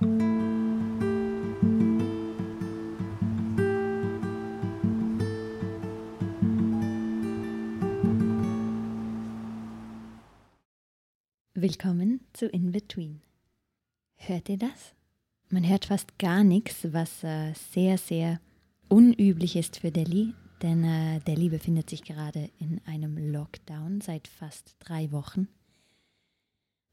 Willkommen zu In Between. Hört ihr das? Man hört fast gar nichts, was äh, sehr, sehr unüblich ist für Delhi, denn äh, Delhi befindet sich gerade in einem Lockdown seit fast drei Wochen,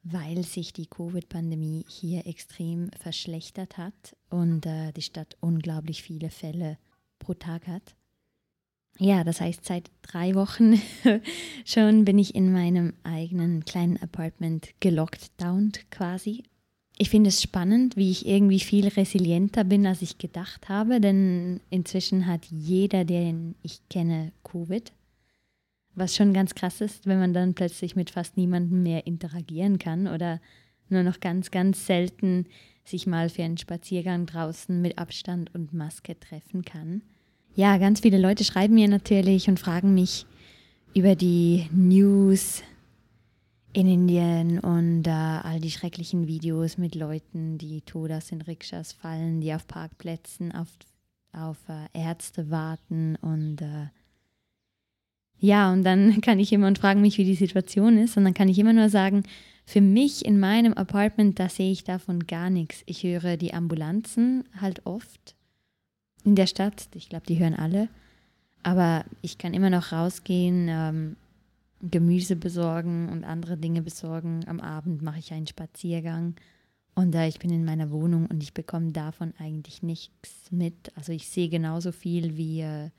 weil sich die Covid-Pandemie hier extrem verschlechtert hat und äh, die Stadt unglaublich viele Fälle pro Tag hat. Ja, das heißt, seit drei Wochen schon bin ich in meinem eigenen kleinen Apartment gelockdownt quasi ich finde es spannend, wie ich irgendwie viel resilienter bin, als ich gedacht habe, denn inzwischen hat jeder, den ich kenne, Covid. Was schon ganz krass ist, wenn man dann plötzlich mit fast niemandem mehr interagieren kann oder nur noch ganz, ganz selten sich mal für einen Spaziergang draußen mit Abstand und Maske treffen kann. Ja, ganz viele Leute schreiben mir natürlich und fragen mich über die News, in Indien und äh, all die schrecklichen Videos mit Leuten, die Todas in Rikschas fallen, die auf Parkplätzen auf, auf äh, Ärzte warten und äh, ja, und dann kann ich immer und fragen mich, wie die Situation ist und dann kann ich immer nur sagen, für mich in meinem Apartment, da sehe ich davon gar nichts. Ich höre die Ambulanzen halt oft in der Stadt, ich glaube, die hören alle, aber ich kann immer noch rausgehen. Ähm, Gemüse besorgen und andere Dinge besorgen. Am Abend mache ich einen Spaziergang und äh, ich bin in meiner Wohnung und ich bekomme davon eigentlich nichts mit. Also ich sehe genauso viel wie, äh,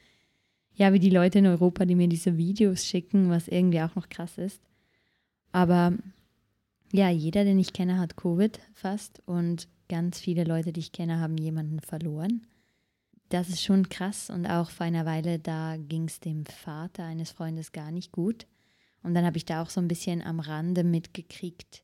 ja, wie die Leute in Europa, die mir diese Videos schicken, was irgendwie auch noch krass ist. Aber ja, jeder, den ich kenne, hat Covid fast und ganz viele Leute, die ich kenne, haben jemanden verloren. Das ist schon krass und auch vor einer Weile, da ging es dem Vater eines Freundes gar nicht gut. Und dann habe ich da auch so ein bisschen am Rande mitgekriegt,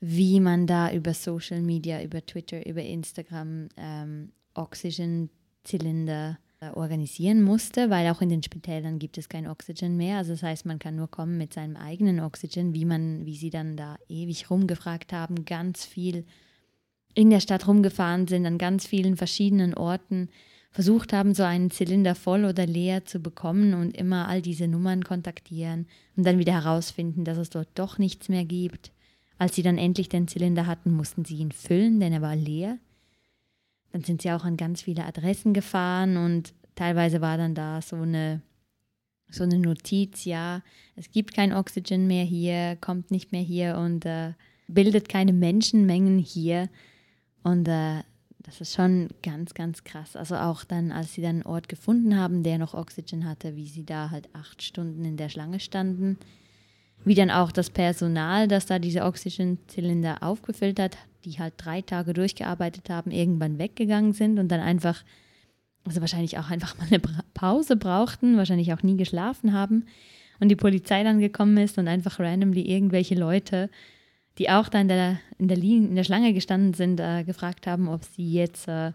wie man da über Social Media, über Twitter, über Instagram ähm, Oxygen-Zylinder organisieren musste, weil auch in den Spitälern gibt es kein Oxygen mehr. Also das heißt, man kann nur kommen mit seinem eigenen Oxygen, wie man, wie sie dann da ewig rumgefragt haben, ganz viel in der Stadt rumgefahren sind, an ganz vielen verschiedenen Orten versucht haben, so einen Zylinder voll oder leer zu bekommen und immer all diese Nummern kontaktieren und dann wieder herausfinden, dass es dort doch nichts mehr gibt. Als sie dann endlich den Zylinder hatten, mussten sie ihn füllen, denn er war leer. Dann sind sie auch an ganz viele Adressen gefahren und teilweise war dann da so eine, so eine Notiz, ja, es gibt kein Oxygen mehr hier, kommt nicht mehr hier und äh, bildet keine Menschenmengen hier. Und äh, das ist schon ganz, ganz krass. Also auch dann, als sie dann einen Ort gefunden haben, der noch Oxygen hatte, wie sie da halt acht Stunden in der Schlange standen. Wie dann auch das Personal, das da diese Oxygenzylinder aufgefüllt hat, die halt drei Tage durchgearbeitet haben, irgendwann weggegangen sind und dann einfach, also wahrscheinlich auch einfach mal eine Pause brauchten, wahrscheinlich auch nie geschlafen haben. Und die Polizei dann gekommen ist und einfach randomly irgendwelche Leute die auch da in der, in der, Linie, in der Schlange gestanden sind, äh, gefragt haben, ob sie jetzt, äh,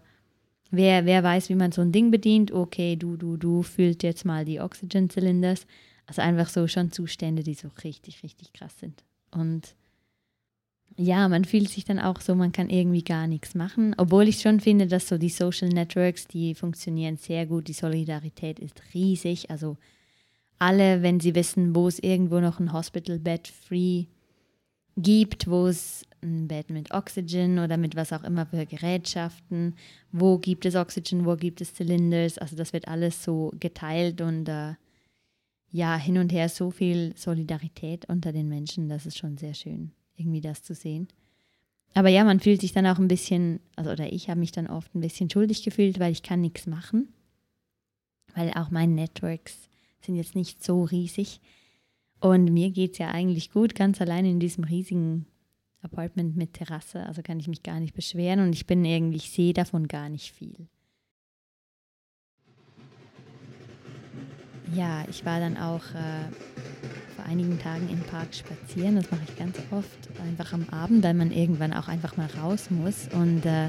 wer, wer weiß, wie man so ein Ding bedient. Okay, du, du, du füllt jetzt mal die Oxygen-Zylinders. Also einfach so schon Zustände, die so richtig, richtig krass sind. Und ja, man fühlt sich dann auch so, man kann irgendwie gar nichts machen. Obwohl ich schon finde, dass so die Social Networks, die funktionieren sehr gut. Die Solidarität ist riesig. Also alle, wenn sie wissen, wo es irgendwo noch ein Hospital-Bed free gibt, wo es ein Bett mit Oxygen oder mit was auch immer für Gerätschaften, wo gibt es Oxygen, wo gibt es Zylinders, also das wird alles so geteilt und äh, ja, hin und her so viel Solidarität unter den Menschen, das ist schon sehr schön, irgendwie das zu sehen. Aber ja, man fühlt sich dann auch ein bisschen, also oder ich habe mich dann oft ein bisschen schuldig gefühlt, weil ich kann nichts machen, weil auch meine Networks sind jetzt nicht so riesig. Und mir geht es ja eigentlich gut, ganz allein in diesem riesigen Apartment mit Terrasse. Also kann ich mich gar nicht beschweren und ich bin irgendwie, ich sehe davon gar nicht viel. Ja, ich war dann auch äh, vor einigen Tagen im Park spazieren. Das mache ich ganz oft, einfach am Abend, weil man irgendwann auch einfach mal raus muss. Und äh,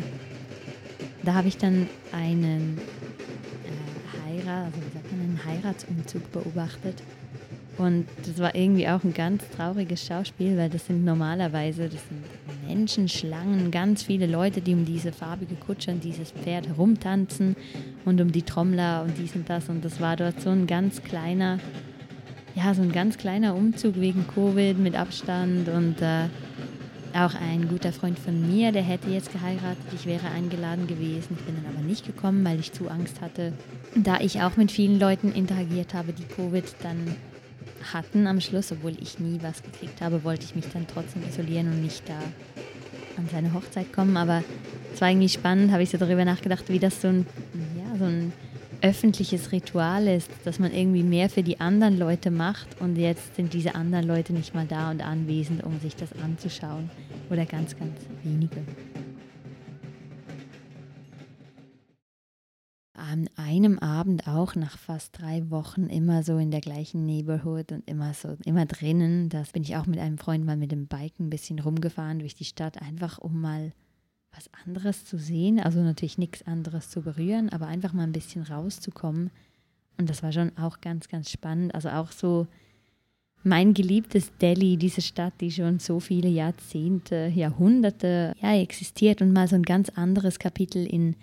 da habe ich dann einen äh, Heirat, also einen Heiratsumzug beobachtet. Und das war irgendwie auch ein ganz trauriges Schauspiel, weil das sind normalerweise, das sind Menschenschlangen, ganz viele Leute, die um diese farbige Kutsche und dieses Pferd herumtanzen und um die Trommler und dies und das. Und das war dort so ein ganz kleiner, ja, so ein ganz kleiner Umzug wegen Covid mit Abstand und äh, auch ein guter Freund von mir, der hätte jetzt geheiratet. Ich wäre eingeladen gewesen. Ich bin dann aber nicht gekommen, weil ich zu Angst hatte. Da ich auch mit vielen Leuten interagiert habe, die Covid dann hatten am Schluss, obwohl ich nie was gekriegt habe, wollte ich mich dann trotzdem isolieren und nicht da an seine Hochzeit kommen. Aber es war irgendwie spannend, habe ich so darüber nachgedacht, wie das so ein, ja, so ein öffentliches Ritual ist, dass man irgendwie mehr für die anderen Leute macht und jetzt sind diese anderen Leute nicht mal da und anwesend, um sich das anzuschauen. Oder ganz, ganz wenige. An einem Abend auch nach fast drei Wochen immer so in der gleichen Neighborhood und immer so, immer drinnen. Das bin ich auch mit einem Freund mal mit dem Bike ein bisschen rumgefahren durch die Stadt, einfach um mal was anderes zu sehen, also natürlich nichts anderes zu berühren, aber einfach mal ein bisschen rauszukommen. Und das war schon auch ganz, ganz spannend. Also auch so mein geliebtes Delhi, diese Stadt, die schon so viele Jahrzehnte, Jahrhunderte ja, existiert und mal so ein ganz anderes Kapitel in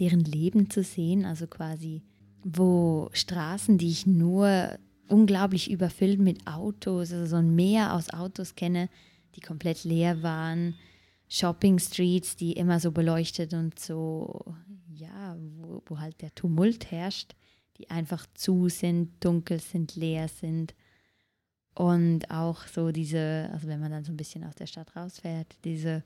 deren Leben zu sehen. Also quasi, wo Straßen, die ich nur unglaublich überfüllt mit Autos, also so ein Meer aus Autos kenne, die komplett leer waren Shopping Streets, die immer so beleuchtet und so, ja, wo, wo halt der Tumult herrscht, die einfach zu sind, dunkel sind, leer sind. Und auch so diese, also wenn man dann so ein bisschen aus der Stadt rausfährt, diese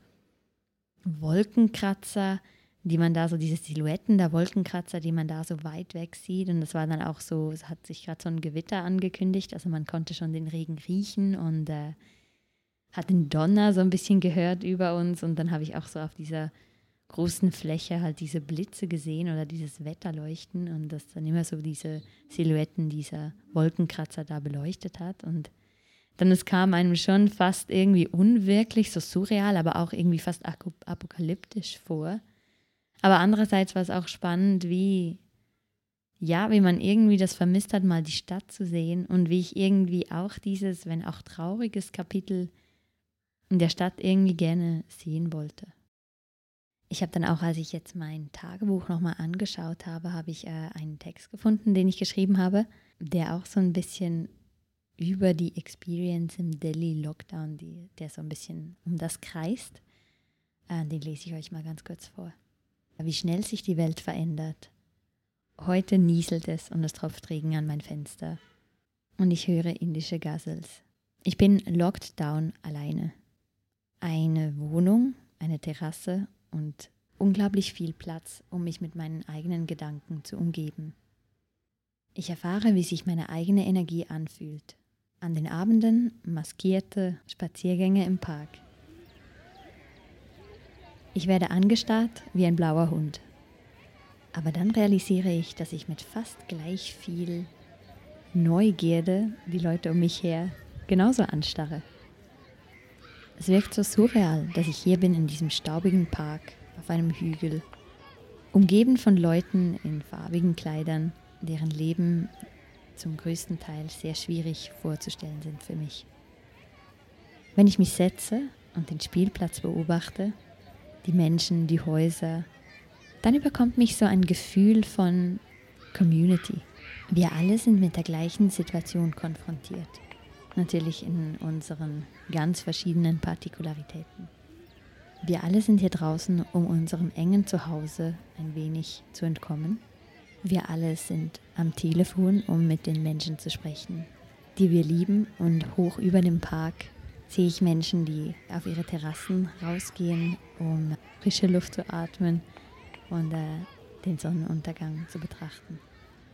Wolkenkratzer, die man da so, diese Silhouetten der Wolkenkratzer, die man da so weit weg sieht. Und das war dann auch so, es hat sich gerade so ein Gewitter angekündigt, also man konnte schon den Regen riechen und äh, hat den Donner so ein bisschen gehört über uns und dann habe ich auch so auf dieser großen Fläche halt diese Blitze gesehen oder dieses Wetterleuchten und das dann immer so diese Silhouetten dieser Wolkenkratzer da beleuchtet hat und dann es kam einem schon fast irgendwie unwirklich, so surreal, aber auch irgendwie fast apokalyptisch vor. Aber andererseits war es auch spannend, wie ja, wie man irgendwie das vermisst hat, mal die Stadt zu sehen und wie ich irgendwie auch dieses, wenn auch trauriges Kapitel in der Stadt irgendwie gerne sehen wollte. Ich habe dann auch, als ich jetzt mein Tagebuch nochmal angeschaut habe, habe ich äh, einen Text gefunden, den ich geschrieben habe, der auch so ein bisschen über die Experience im Delhi Lockdown, die, der so ein bisschen um das kreist. Äh, den lese ich euch mal ganz kurz vor. Wie schnell sich die Welt verändert. Heute nieselt es und es tropft Regen an mein Fenster. Und ich höre indische Gazelles. Ich bin locked down alleine eine Wohnung, eine Terrasse und unglaublich viel Platz, um mich mit meinen eigenen Gedanken zu umgeben. Ich erfahre, wie sich meine eigene Energie anfühlt. An den Abenden maskierte Spaziergänge im Park. Ich werde angestarrt wie ein blauer Hund. Aber dann realisiere ich, dass ich mit fast gleich viel Neugierde die Leute um mich her genauso anstarre. Es wirkt so surreal, dass ich hier bin in diesem staubigen Park auf einem Hügel, umgeben von Leuten in farbigen Kleidern, deren Leben zum größten Teil sehr schwierig vorzustellen sind für mich. Wenn ich mich setze und den Spielplatz beobachte, die Menschen, die Häuser, dann überkommt mich so ein Gefühl von Community. Wir alle sind mit der gleichen Situation konfrontiert natürlich in unseren ganz verschiedenen Partikularitäten. Wir alle sind hier draußen, um unserem engen Zuhause ein wenig zu entkommen. Wir alle sind am Telefon, um mit den Menschen zu sprechen, die wir lieben. Und hoch über dem Park sehe ich Menschen, die auf ihre Terrassen rausgehen, um frische Luft zu atmen und äh, den Sonnenuntergang zu betrachten.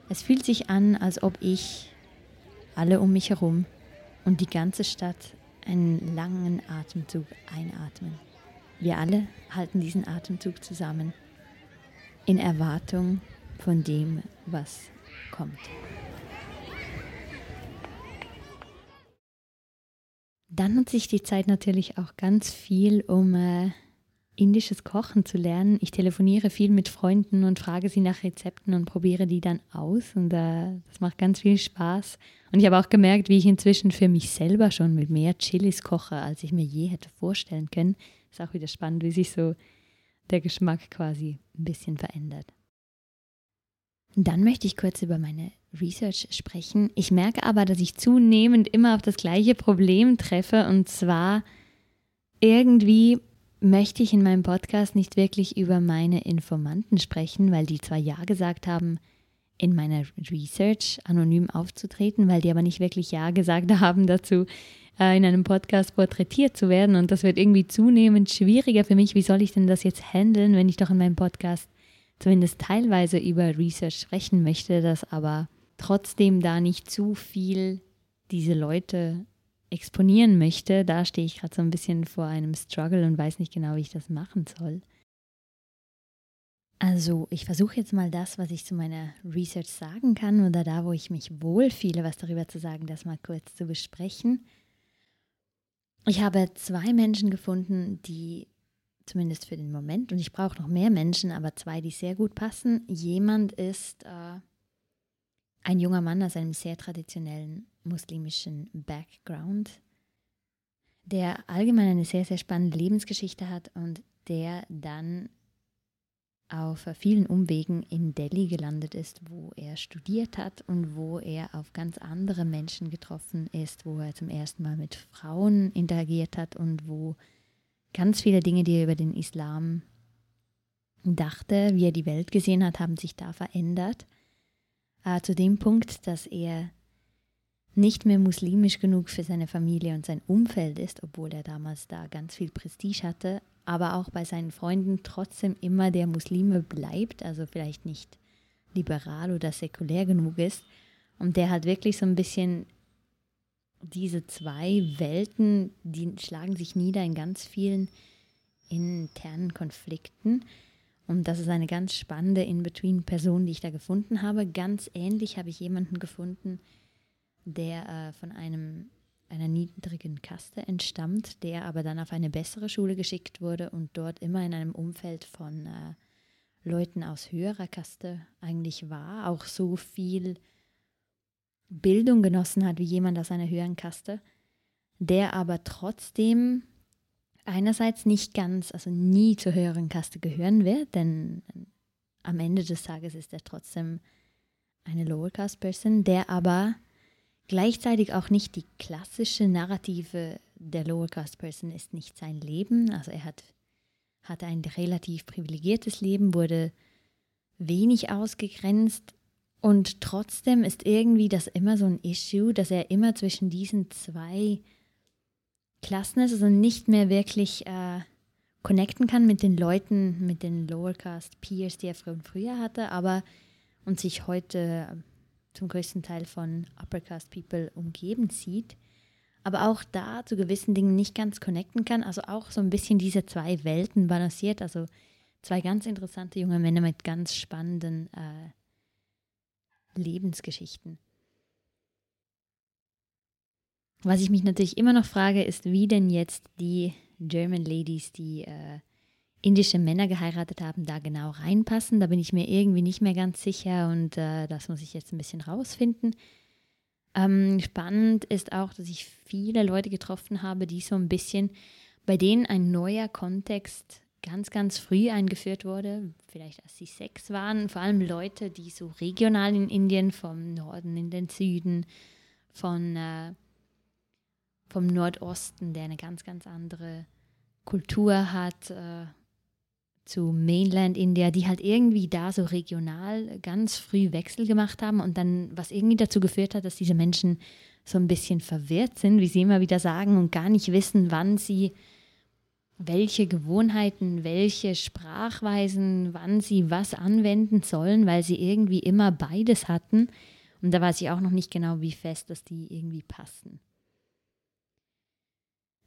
Es fühlt sich an, als ob ich alle um mich herum und die ganze Stadt einen langen Atemzug einatmen. Wir alle halten diesen Atemzug zusammen in Erwartung von dem, was kommt. Dann nutze ich die Zeit natürlich auch ganz viel, um äh, indisches Kochen zu lernen. Ich telefoniere viel mit Freunden und frage sie nach Rezepten und probiere die dann aus. Und äh, das macht ganz viel Spaß. Und ich habe auch gemerkt, wie ich inzwischen für mich selber schon mit mehr Chilis koche, als ich mir je hätte vorstellen können. Ist auch wieder spannend, wie sich so der Geschmack quasi ein bisschen verändert. Dann möchte ich kurz über meine Research sprechen. Ich merke aber, dass ich zunehmend immer auf das gleiche Problem treffe und zwar irgendwie möchte ich in meinem Podcast nicht wirklich über meine Informanten sprechen, weil die zwar Ja gesagt haben, in meiner Research anonym aufzutreten, weil die aber nicht wirklich Ja gesagt haben dazu, äh, in einem Podcast porträtiert zu werden. Und das wird irgendwie zunehmend schwieriger für mich. Wie soll ich denn das jetzt handeln, wenn ich doch in meinem Podcast zumindest teilweise über Research sprechen möchte, dass aber trotzdem da nicht zu viel diese Leute exponieren möchte, da stehe ich gerade so ein bisschen vor einem Struggle und weiß nicht genau, wie ich das machen soll. Also ich versuche jetzt mal das, was ich zu meiner Research sagen kann oder da, wo ich mich wohlfühle, was darüber zu sagen, das mal kurz zu besprechen. Ich habe zwei Menschen gefunden, die zumindest für den Moment, und ich brauche noch mehr Menschen, aber zwei, die sehr gut passen. Jemand ist äh, ein junger Mann aus einem sehr traditionellen muslimischen Background, der allgemein eine sehr, sehr spannende Lebensgeschichte hat und der dann auf vielen Umwegen in Delhi gelandet ist, wo er studiert hat und wo er auf ganz andere Menschen getroffen ist, wo er zum ersten Mal mit Frauen interagiert hat und wo ganz viele Dinge, die er über den Islam dachte, wie er die Welt gesehen hat, haben sich da verändert. Äh, zu dem Punkt, dass er nicht mehr muslimisch genug für seine Familie und sein Umfeld ist, obwohl er damals da ganz viel Prestige hatte, aber auch bei seinen Freunden trotzdem immer der Muslime bleibt, also vielleicht nicht liberal oder säkulär genug ist. Und der hat wirklich so ein bisschen diese zwei Welten, die schlagen sich nieder in ganz vielen internen Konflikten. Und das ist eine ganz spannende In-Between-Person, die ich da gefunden habe. Ganz ähnlich habe ich jemanden gefunden, der äh, von einem, einer niedrigen Kaste entstammt, der aber dann auf eine bessere Schule geschickt wurde und dort immer in einem Umfeld von äh, Leuten aus höherer Kaste eigentlich war, auch so viel Bildung genossen hat wie jemand aus einer höheren Kaste, der aber trotzdem einerseits nicht ganz, also nie zur höheren Kaste gehören wird, denn am Ende des Tages ist er trotzdem eine Lower Caste Person, der aber Gleichzeitig auch nicht die klassische Narrative der Lower Caste Person ist nicht sein Leben. Also er hat, hatte ein relativ privilegiertes Leben, wurde wenig ausgegrenzt und trotzdem ist irgendwie das immer so ein Issue, dass er immer zwischen diesen zwei Klassen ist, also nicht mehr wirklich äh, connecten kann mit den Leuten, mit den Lower Caste Peers, die er früher hatte, aber und sich heute zum größten Teil von Uppercast People umgeben sieht, aber auch da zu gewissen Dingen nicht ganz connecten kann, also auch so ein bisschen diese zwei Welten balanciert, also zwei ganz interessante junge Männer mit ganz spannenden äh, Lebensgeschichten. Was ich mich natürlich immer noch frage, ist, wie denn jetzt die German Ladies, die äh, indische Männer geheiratet haben, da genau reinpassen. Da bin ich mir irgendwie nicht mehr ganz sicher und äh, das muss ich jetzt ein bisschen rausfinden. Ähm, spannend ist auch, dass ich viele Leute getroffen habe, die so ein bisschen, bei denen ein neuer Kontext ganz, ganz früh eingeführt wurde, vielleicht als sie sechs waren, vor allem Leute, die so regional in Indien, vom Norden in den Süden, von, äh, vom Nordosten, der eine ganz, ganz andere Kultur hat, äh, zu Mainland India, die halt irgendwie da so regional ganz früh Wechsel gemacht haben und dann, was irgendwie dazu geführt hat, dass diese Menschen so ein bisschen verwirrt sind, wie sie immer wieder sagen, und gar nicht wissen, wann sie welche Gewohnheiten, welche Sprachweisen, wann sie was anwenden sollen, weil sie irgendwie immer beides hatten. Und da weiß ich auch noch nicht genau, wie fest, dass die irgendwie passen.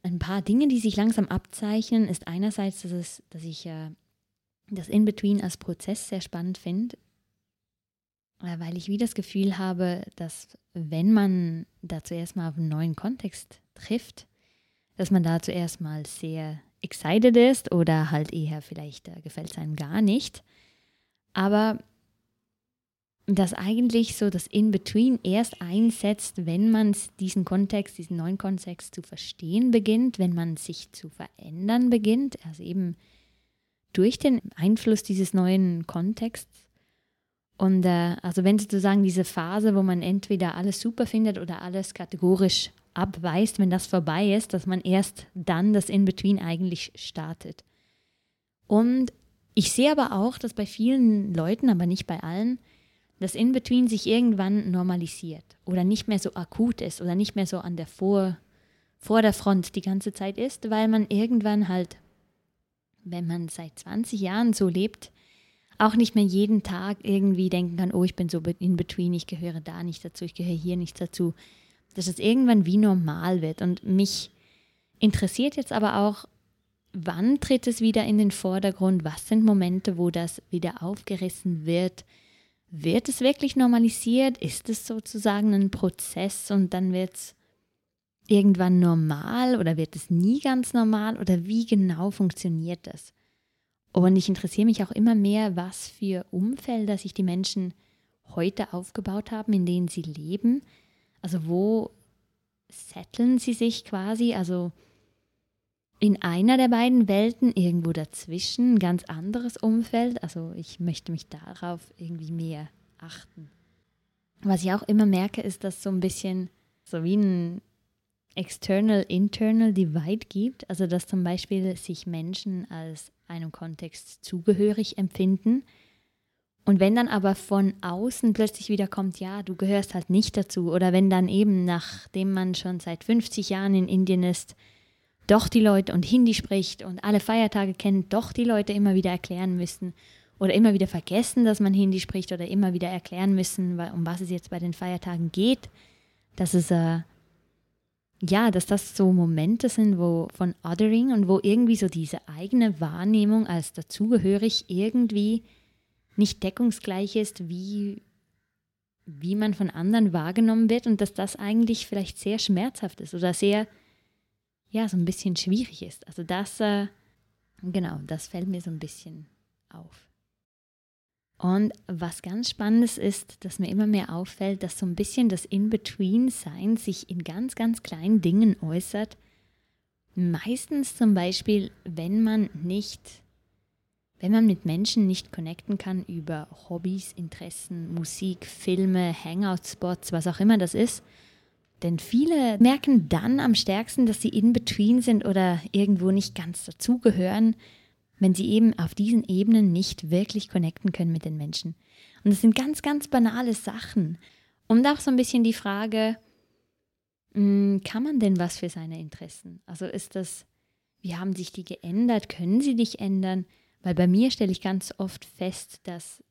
Ein paar Dinge, die sich langsam abzeichnen, ist einerseits, dass, es, dass ich äh, das In-Between als Prozess sehr spannend finde, äh, weil ich wie das Gefühl habe, dass wenn man da zuerst mal auf einen neuen Kontext trifft, dass man da zuerst mal sehr excited ist oder halt eher vielleicht äh, gefällt es einem gar nicht. Aber dass eigentlich so das In-Between erst einsetzt, wenn man diesen Kontext, diesen neuen Kontext zu verstehen beginnt, wenn man sich zu verändern beginnt, also eben durch den Einfluss dieses neuen Kontexts. Und äh, also wenn sozusagen diese Phase, wo man entweder alles super findet oder alles kategorisch abweist, wenn das vorbei ist, dass man erst dann das In-Between eigentlich startet. Und ich sehe aber auch, dass bei vielen Leuten, aber nicht bei allen, das In-Between sich irgendwann normalisiert oder nicht mehr so akut ist oder nicht mehr so an der Vor, vor der Front die ganze Zeit ist, weil man irgendwann halt, wenn man seit 20 Jahren so lebt, auch nicht mehr jeden Tag irgendwie denken kann, oh, ich bin so in between, ich gehöre da nicht dazu, ich gehöre hier nicht dazu. Dass es irgendwann wie normal wird. Und mich interessiert jetzt aber auch, wann tritt es wieder in den Vordergrund? Was sind Momente, wo das wieder aufgerissen wird? Wird es wirklich normalisiert? Ist es sozusagen ein Prozess und dann wird es irgendwann normal oder wird es nie ganz normal? Oder wie genau funktioniert das? Und ich interessiere mich auch immer mehr, was für Umfelder sich die Menschen heute aufgebaut haben, in denen sie leben. Also wo setteln sie sich quasi? Also in einer der beiden Welten, irgendwo dazwischen, ein ganz anderes Umfeld. Also ich möchte mich darauf irgendwie mehr achten. Was ich auch immer merke, ist, dass so ein bisschen so wie ein External-Internal Divide gibt. Also dass zum Beispiel sich Menschen als einem Kontext zugehörig empfinden. Und wenn dann aber von außen plötzlich wieder kommt, ja, du gehörst halt nicht dazu, oder wenn dann eben, nachdem man schon seit 50 Jahren in Indien ist, doch die Leute und Hindi spricht und alle Feiertage kennt, doch die Leute immer wieder erklären müssen oder immer wieder vergessen, dass man Hindi spricht oder immer wieder erklären müssen, um was es jetzt bei den Feiertagen geht, dass es äh, ja, dass das so Momente sind, wo von Othering und wo irgendwie so diese eigene Wahrnehmung als dazugehörig irgendwie nicht deckungsgleich ist, wie, wie man von anderen wahrgenommen wird und dass das eigentlich vielleicht sehr schmerzhaft ist oder sehr, ja, so ein bisschen schwierig ist. Also das, äh, genau, das fällt mir so ein bisschen auf. Und was ganz Spannendes ist, dass mir immer mehr auffällt, dass so ein bisschen das In-Between-Sein sich in ganz, ganz kleinen Dingen äußert. Meistens zum Beispiel, wenn man nicht, wenn man mit Menschen nicht connecten kann über Hobbys, Interessen, Musik, Filme, Hangout-Spots, was auch immer das ist. Denn viele merken dann am stärksten, dass sie in-between sind oder irgendwo nicht ganz dazugehören wenn sie eben auf diesen Ebenen nicht wirklich connecten können mit den Menschen. Und das sind ganz, ganz banale Sachen. Und auch so ein bisschen die Frage, hm, kann man denn was für seine Interessen? Also ist das, wie haben sich die geändert? Können sie dich ändern? Weil bei mir stelle ich ganz oft fest, dass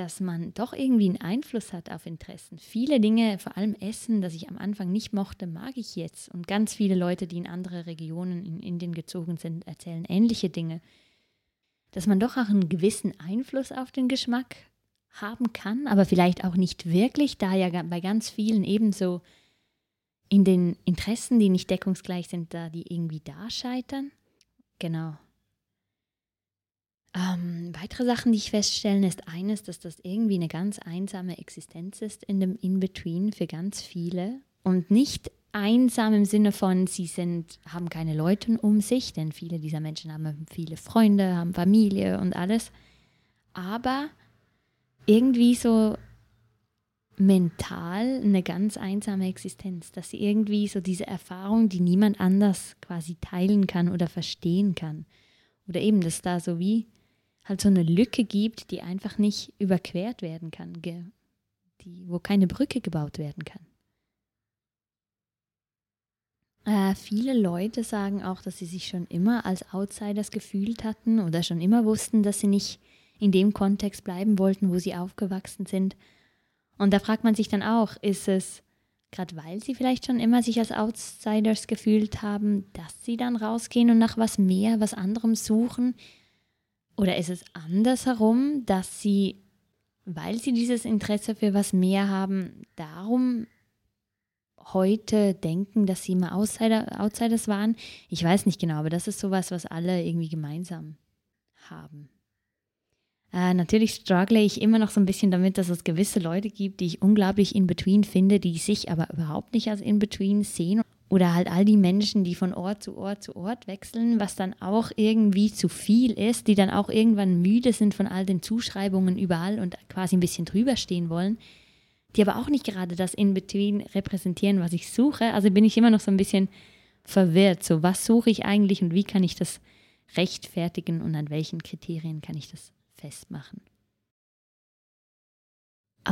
dass man doch irgendwie einen Einfluss hat auf Interessen. Viele Dinge, vor allem Essen, das ich am Anfang nicht mochte, mag ich jetzt. Und ganz viele Leute, die in andere Regionen in Indien gezogen sind, erzählen ähnliche Dinge. Dass man doch auch einen gewissen Einfluss auf den Geschmack haben kann, aber vielleicht auch nicht wirklich, da ja bei ganz vielen ebenso in den Interessen, die nicht deckungsgleich sind, da die irgendwie da scheitern. Genau. Ähm, weitere Sachen, die ich feststelle, ist eines, dass das irgendwie eine ganz einsame Existenz ist in dem In-Between für ganz viele. Und nicht einsam im Sinne von, sie sind, haben keine Leute um sich, denn viele dieser Menschen haben viele Freunde, haben Familie und alles. Aber irgendwie so mental eine ganz einsame Existenz, dass sie irgendwie so diese Erfahrung, die niemand anders quasi teilen kann oder verstehen kann. Oder eben, dass da so wie halt so eine Lücke gibt, die einfach nicht überquert werden kann, die, wo keine Brücke gebaut werden kann. Äh, viele Leute sagen auch, dass sie sich schon immer als Outsiders gefühlt hatten oder schon immer wussten, dass sie nicht in dem Kontext bleiben wollten, wo sie aufgewachsen sind. Und da fragt man sich dann auch, ist es gerade weil sie vielleicht schon immer sich als Outsiders gefühlt haben, dass sie dann rausgehen und nach was mehr, was anderem suchen, oder ist es andersherum, dass sie, weil sie dieses Interesse für was mehr haben, darum heute denken, dass sie mal Outsider, Outsiders waren. Ich weiß nicht genau, aber das ist sowas, was alle irgendwie gemeinsam haben. Äh, natürlich struggle ich immer noch so ein bisschen damit, dass es gewisse Leute gibt, die ich unglaublich in between finde, die sich aber überhaupt nicht als in between sehen. Oder halt all die Menschen, die von Ort zu Ort zu Ort wechseln, was dann auch irgendwie zu viel ist, die dann auch irgendwann müde sind von all den Zuschreibungen überall und quasi ein bisschen drüber stehen wollen, die aber auch nicht gerade das In-Between repräsentieren, was ich suche. Also bin ich immer noch so ein bisschen verwirrt. So, was suche ich eigentlich und wie kann ich das rechtfertigen und an welchen Kriterien kann ich das festmachen?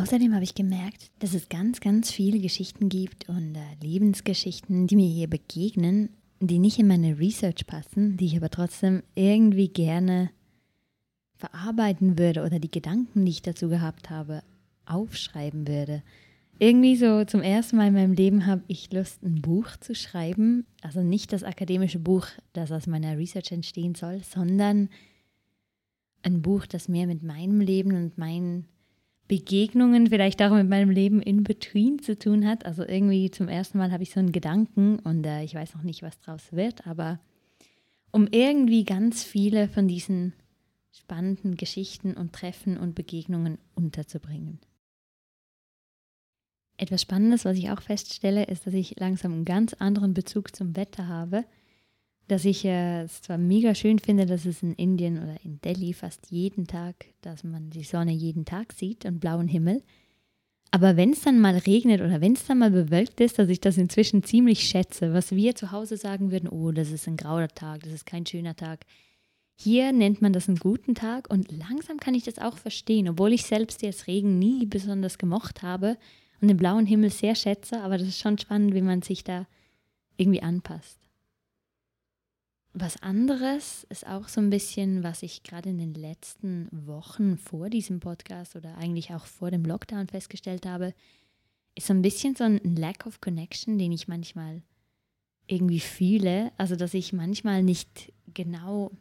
Außerdem habe ich gemerkt, dass es ganz, ganz viele Geschichten gibt und äh, Lebensgeschichten, die mir hier begegnen, die nicht in meine Research passen, die ich aber trotzdem irgendwie gerne verarbeiten würde oder die Gedanken, die ich dazu gehabt habe, aufschreiben würde. Irgendwie so zum ersten Mal in meinem Leben habe ich Lust, ein Buch zu schreiben. Also nicht das akademische Buch, das aus meiner Research entstehen soll, sondern ein Buch, das mehr mit meinem Leben und meinen Begegnungen, vielleicht auch mit meinem Leben in between zu tun hat. Also irgendwie zum ersten Mal habe ich so einen Gedanken und äh, ich weiß noch nicht, was draus wird, aber um irgendwie ganz viele von diesen spannenden Geschichten und Treffen und Begegnungen unterzubringen. Etwas Spannendes, was ich auch feststelle, ist, dass ich langsam einen ganz anderen Bezug zum Wetter habe dass ich äh, es zwar mega schön finde, dass es in Indien oder in Delhi fast jeden Tag, dass man die Sonne jeden Tag sieht und blauen Himmel. Aber wenn es dann mal regnet oder wenn es dann mal bewölkt ist, dass ich das inzwischen ziemlich schätze, was wir zu Hause sagen würden, oh, das ist ein grauer Tag, das ist kein schöner Tag. Hier nennt man das einen guten Tag und langsam kann ich das auch verstehen, obwohl ich selbst jetzt Regen nie besonders gemocht habe und den blauen Himmel sehr schätze, aber das ist schon spannend, wie man sich da irgendwie anpasst. Was anderes ist auch so ein bisschen, was ich gerade in den letzten Wochen vor diesem Podcast oder eigentlich auch vor dem Lockdown festgestellt habe, ist so ein bisschen so ein Lack of Connection, den ich manchmal irgendwie fühle. Also, dass ich manchmal nicht genau,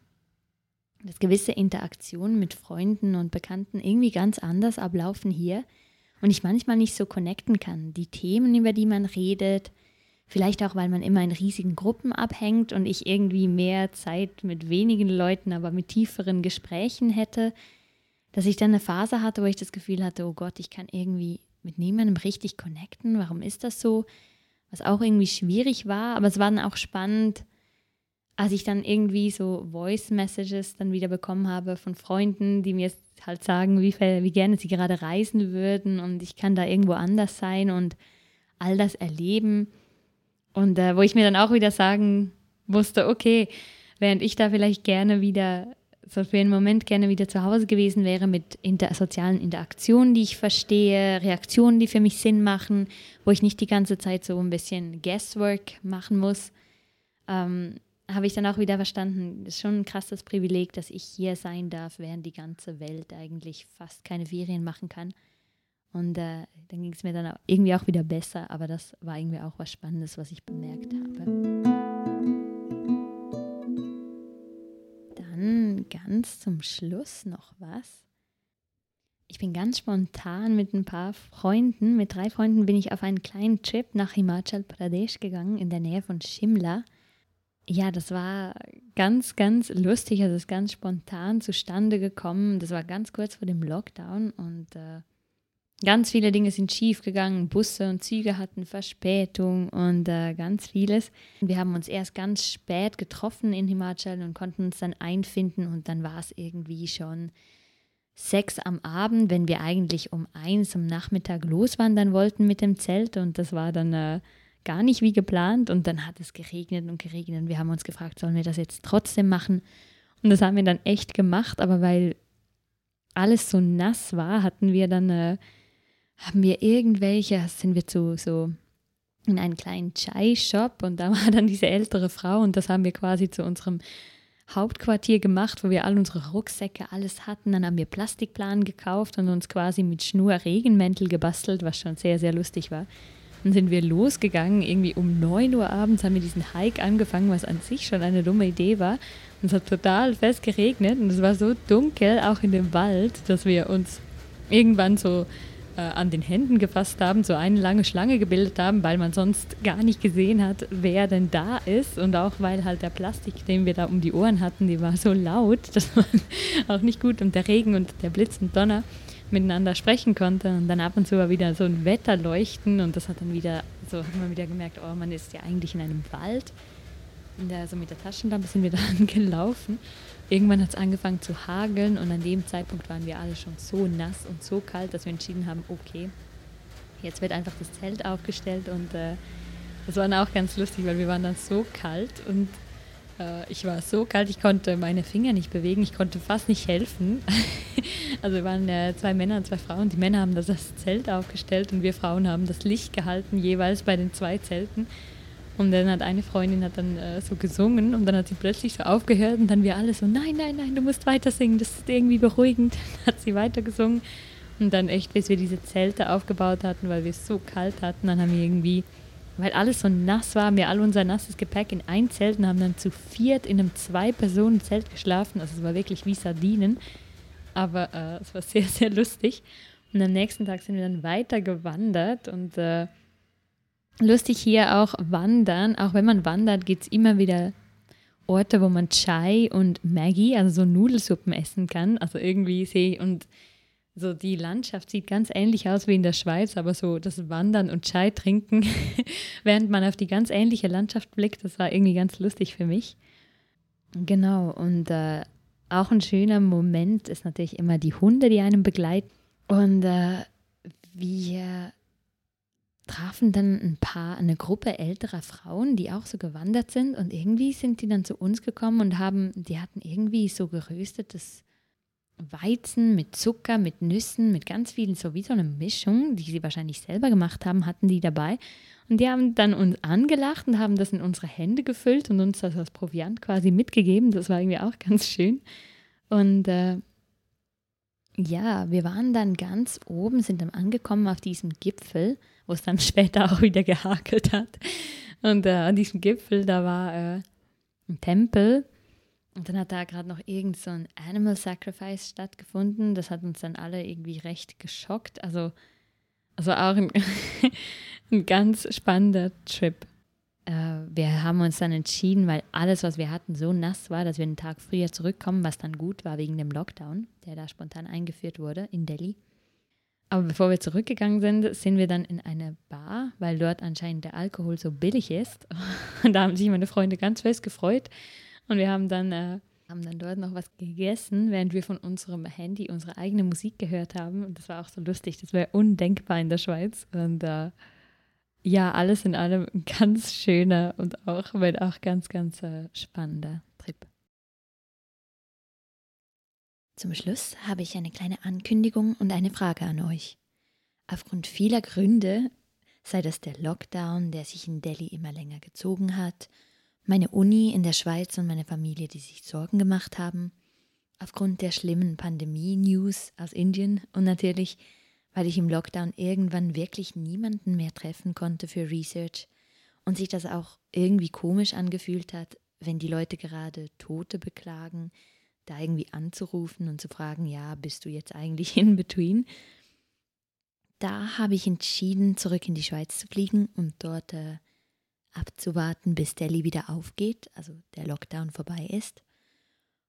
dass gewisse Interaktionen mit Freunden und Bekannten irgendwie ganz anders ablaufen hier und ich manchmal nicht so connecten kann. Die Themen, über die man redet, Vielleicht auch, weil man immer in riesigen Gruppen abhängt und ich irgendwie mehr Zeit mit wenigen Leuten, aber mit tieferen Gesprächen hätte, dass ich dann eine Phase hatte, wo ich das Gefühl hatte, oh Gott, ich kann irgendwie mit niemandem richtig connecten. Warum ist das so? Was auch irgendwie schwierig war, aber es war dann auch spannend, als ich dann irgendwie so Voice Messages dann wieder bekommen habe von Freunden, die mir halt sagen, wie, wie gerne sie gerade reisen würden und ich kann da irgendwo anders sein und all das erleben. Und äh, wo ich mir dann auch wieder sagen musste, okay, während ich da vielleicht gerne wieder, so für einen Moment gerne wieder zu Hause gewesen wäre mit inter sozialen Interaktionen, die ich verstehe, Reaktionen, die für mich Sinn machen, wo ich nicht die ganze Zeit so ein bisschen Guesswork machen muss, ähm, habe ich dann auch wieder verstanden, das ist schon ein krasses Privileg, dass ich hier sein darf, während die ganze Welt eigentlich fast keine Ferien machen kann. Und äh, dann ging es mir dann irgendwie auch wieder besser, aber das war irgendwie auch was Spannendes, was ich bemerkt habe. Dann ganz zum Schluss noch was. Ich bin ganz spontan mit ein paar Freunden, mit drei Freunden bin ich auf einen kleinen Trip nach Himachal Pradesh gegangen, in der Nähe von Shimla. Ja, das war ganz, ganz lustig, also es ist ganz spontan zustande gekommen. Das war ganz kurz vor dem Lockdown und äh, Ganz viele Dinge sind schief gegangen, Busse und Züge hatten Verspätung und äh, ganz vieles. Wir haben uns erst ganz spät getroffen in Himachal und konnten uns dann einfinden und dann war es irgendwie schon sechs am Abend, wenn wir eigentlich um eins am Nachmittag loswandern wollten mit dem Zelt und das war dann äh, gar nicht wie geplant und dann hat es geregnet und geregnet und wir haben uns gefragt, sollen wir das jetzt trotzdem machen? Und das haben wir dann echt gemacht, aber weil alles so nass war, hatten wir dann äh, haben wir irgendwelche, sind wir zu so in einen kleinen Chai-Shop und da war dann diese ältere Frau und das haben wir quasi zu unserem Hauptquartier gemacht, wo wir all unsere Rucksäcke, alles hatten. Dann haben wir Plastikplanen gekauft und uns quasi mit Schnur Regenmäntel gebastelt, was schon sehr, sehr lustig war. Dann sind wir losgegangen, irgendwie um 9 Uhr abends haben wir diesen Hike angefangen, was an sich schon eine dumme Idee war. Und es hat total fest geregnet und es war so dunkel, auch in dem Wald, dass wir uns irgendwann so äh, an den Händen gefasst haben, so eine lange Schlange gebildet haben, weil man sonst gar nicht gesehen hat, wer denn da ist. Und auch weil halt der Plastik, den wir da um die Ohren hatten, die war so laut, dass man auch nicht gut und der Regen und der Blitz und Donner miteinander sprechen konnte. Und dann ab und zu war wieder so ein Wetterleuchten und das hat dann wieder, so hat man wieder gemerkt, oh, man ist ja eigentlich in einem Wald. Und da, so mit der Taschenlampe sind wir dann gelaufen. Irgendwann hat es angefangen zu hageln und an dem Zeitpunkt waren wir alle schon so nass und so kalt, dass wir entschieden haben, okay, jetzt wird einfach das Zelt aufgestellt und äh, das war dann auch ganz lustig, weil wir waren dann so kalt und äh, ich war so kalt, ich konnte meine Finger nicht bewegen, ich konnte fast nicht helfen. also wir waren äh, zwei Männer und zwei Frauen. Die Männer haben das, das Zelt aufgestellt und wir Frauen haben das Licht gehalten, jeweils bei den zwei Zelten. Und dann hat eine Freundin hat dann äh, so gesungen und dann hat sie plötzlich so aufgehört und dann wir alle so, nein, nein, nein, du musst weiter singen, das ist irgendwie beruhigend. Dann hat sie weiter gesungen und dann echt, bis wir diese Zelte aufgebaut hatten, weil wir es so kalt hatten, dann haben wir irgendwie, weil alles so nass war, haben wir all unser nasses Gepäck in ein Zelt und haben dann zu viert in einem Zwei-Personen-Zelt geschlafen. Also es war wirklich wie Sardinen, aber äh, es war sehr, sehr lustig. Und am nächsten Tag sind wir dann weiter gewandert und äh, lustig hier auch wandern. Auch wenn man wandert, gibt es immer wieder Orte, wo man Chai und Maggie, also so Nudelsuppen essen kann. Also irgendwie sehe ich und so die Landschaft sieht ganz ähnlich aus wie in der Schweiz, aber so das Wandern und Chai trinken, während man auf die ganz ähnliche Landschaft blickt, das war irgendwie ganz lustig für mich. Genau, und äh, auch ein schöner Moment ist natürlich immer die Hunde, die einem begleiten. Und äh, wir trafen dann ein paar, eine Gruppe älterer Frauen, die auch so gewandert sind und irgendwie sind die dann zu uns gekommen und haben, die hatten irgendwie so geröstetes Weizen mit Zucker, mit Nüssen, mit ganz vielen, so wie so eine Mischung, die sie wahrscheinlich selber gemacht haben, hatten die dabei. Und die haben dann uns angelacht und haben das in unsere Hände gefüllt und uns das als Proviant quasi mitgegeben. Das war irgendwie auch ganz schön. Und äh, ja, wir waren dann ganz oben, sind dann angekommen auf diesem Gipfel wo es dann später auch wieder gehakelt hat. Und äh, an diesem Gipfel, da war äh, ein Tempel. Und dann hat da gerade noch irgend so ein Animal Sacrifice stattgefunden. Das hat uns dann alle irgendwie recht geschockt. Also, also auch ein, ein ganz spannender Trip. Äh, wir haben uns dann entschieden, weil alles, was wir hatten, so nass war, dass wir einen Tag früher zurückkommen, was dann gut war wegen dem Lockdown, der da spontan eingeführt wurde in Delhi. Aber bevor wir zurückgegangen sind, sind wir dann in eine Bar, weil dort anscheinend der Alkohol so billig ist. Und da haben sich meine Freunde ganz fest gefreut. Und wir haben dann, äh, haben dann dort noch was gegessen, während wir von unserem Handy unsere eigene Musik gehört haben. Und das war auch so lustig. Das wäre undenkbar in der Schweiz. Und äh, ja, alles in allem ein ganz schöner und auch, auch ganz, ganz äh, spannender Trip. Zum Schluss habe ich eine kleine Ankündigung und eine Frage an euch. Aufgrund vieler Gründe, sei das der Lockdown, der sich in Delhi immer länger gezogen hat, meine Uni in der Schweiz und meine Familie, die sich Sorgen gemacht haben, aufgrund der schlimmen Pandemie-News aus Indien und natürlich, weil ich im Lockdown irgendwann wirklich niemanden mehr treffen konnte für Research und sich das auch irgendwie komisch angefühlt hat, wenn die Leute gerade Tote beklagen, da irgendwie anzurufen und zu fragen, ja, bist du jetzt eigentlich in between? Da habe ich entschieden, zurück in die Schweiz zu fliegen und dort äh, abzuwarten, bis Delhi wieder aufgeht, also der Lockdown vorbei ist.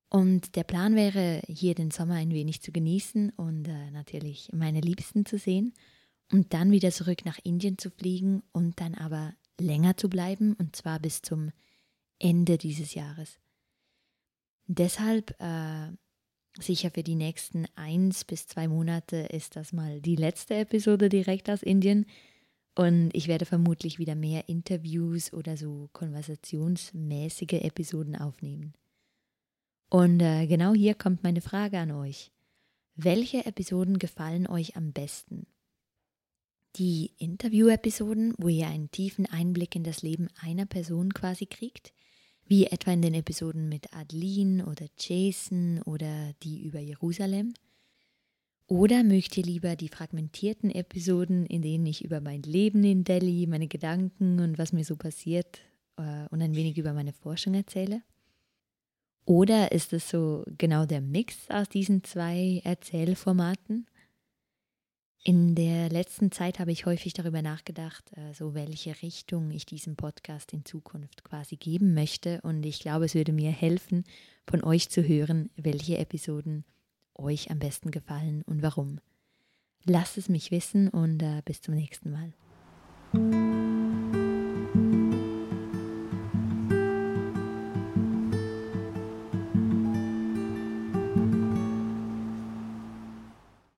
Und der Plan wäre, hier den Sommer ein wenig zu genießen und äh, natürlich meine Liebsten zu sehen und dann wieder zurück nach Indien zu fliegen und dann aber länger zu bleiben, und zwar bis zum Ende dieses Jahres. Deshalb äh, sicher für die nächsten eins bis zwei Monate ist das mal die letzte Episode direkt aus Indien. Und ich werde vermutlich wieder mehr Interviews oder so konversationsmäßige Episoden aufnehmen. Und äh, genau hier kommt meine Frage an euch. Welche Episoden gefallen euch am besten? Die Interview-Episoden, wo ihr einen tiefen Einblick in das Leben einer Person quasi kriegt, wie etwa in den Episoden mit Adeline oder Jason oder die über Jerusalem? Oder mögt ihr lieber die fragmentierten Episoden, in denen ich über mein Leben in Delhi, meine Gedanken und was mir so passiert äh, und ein wenig über meine Forschung erzähle? Oder ist es so genau der Mix aus diesen zwei Erzählformaten? In der letzten Zeit habe ich häufig darüber nachgedacht, äh, so welche Richtung ich diesem Podcast in Zukunft quasi geben möchte. Und ich glaube, es würde mir helfen, von euch zu hören, welche Episoden euch am besten gefallen und warum. Lasst es mich wissen und äh, bis zum nächsten Mal.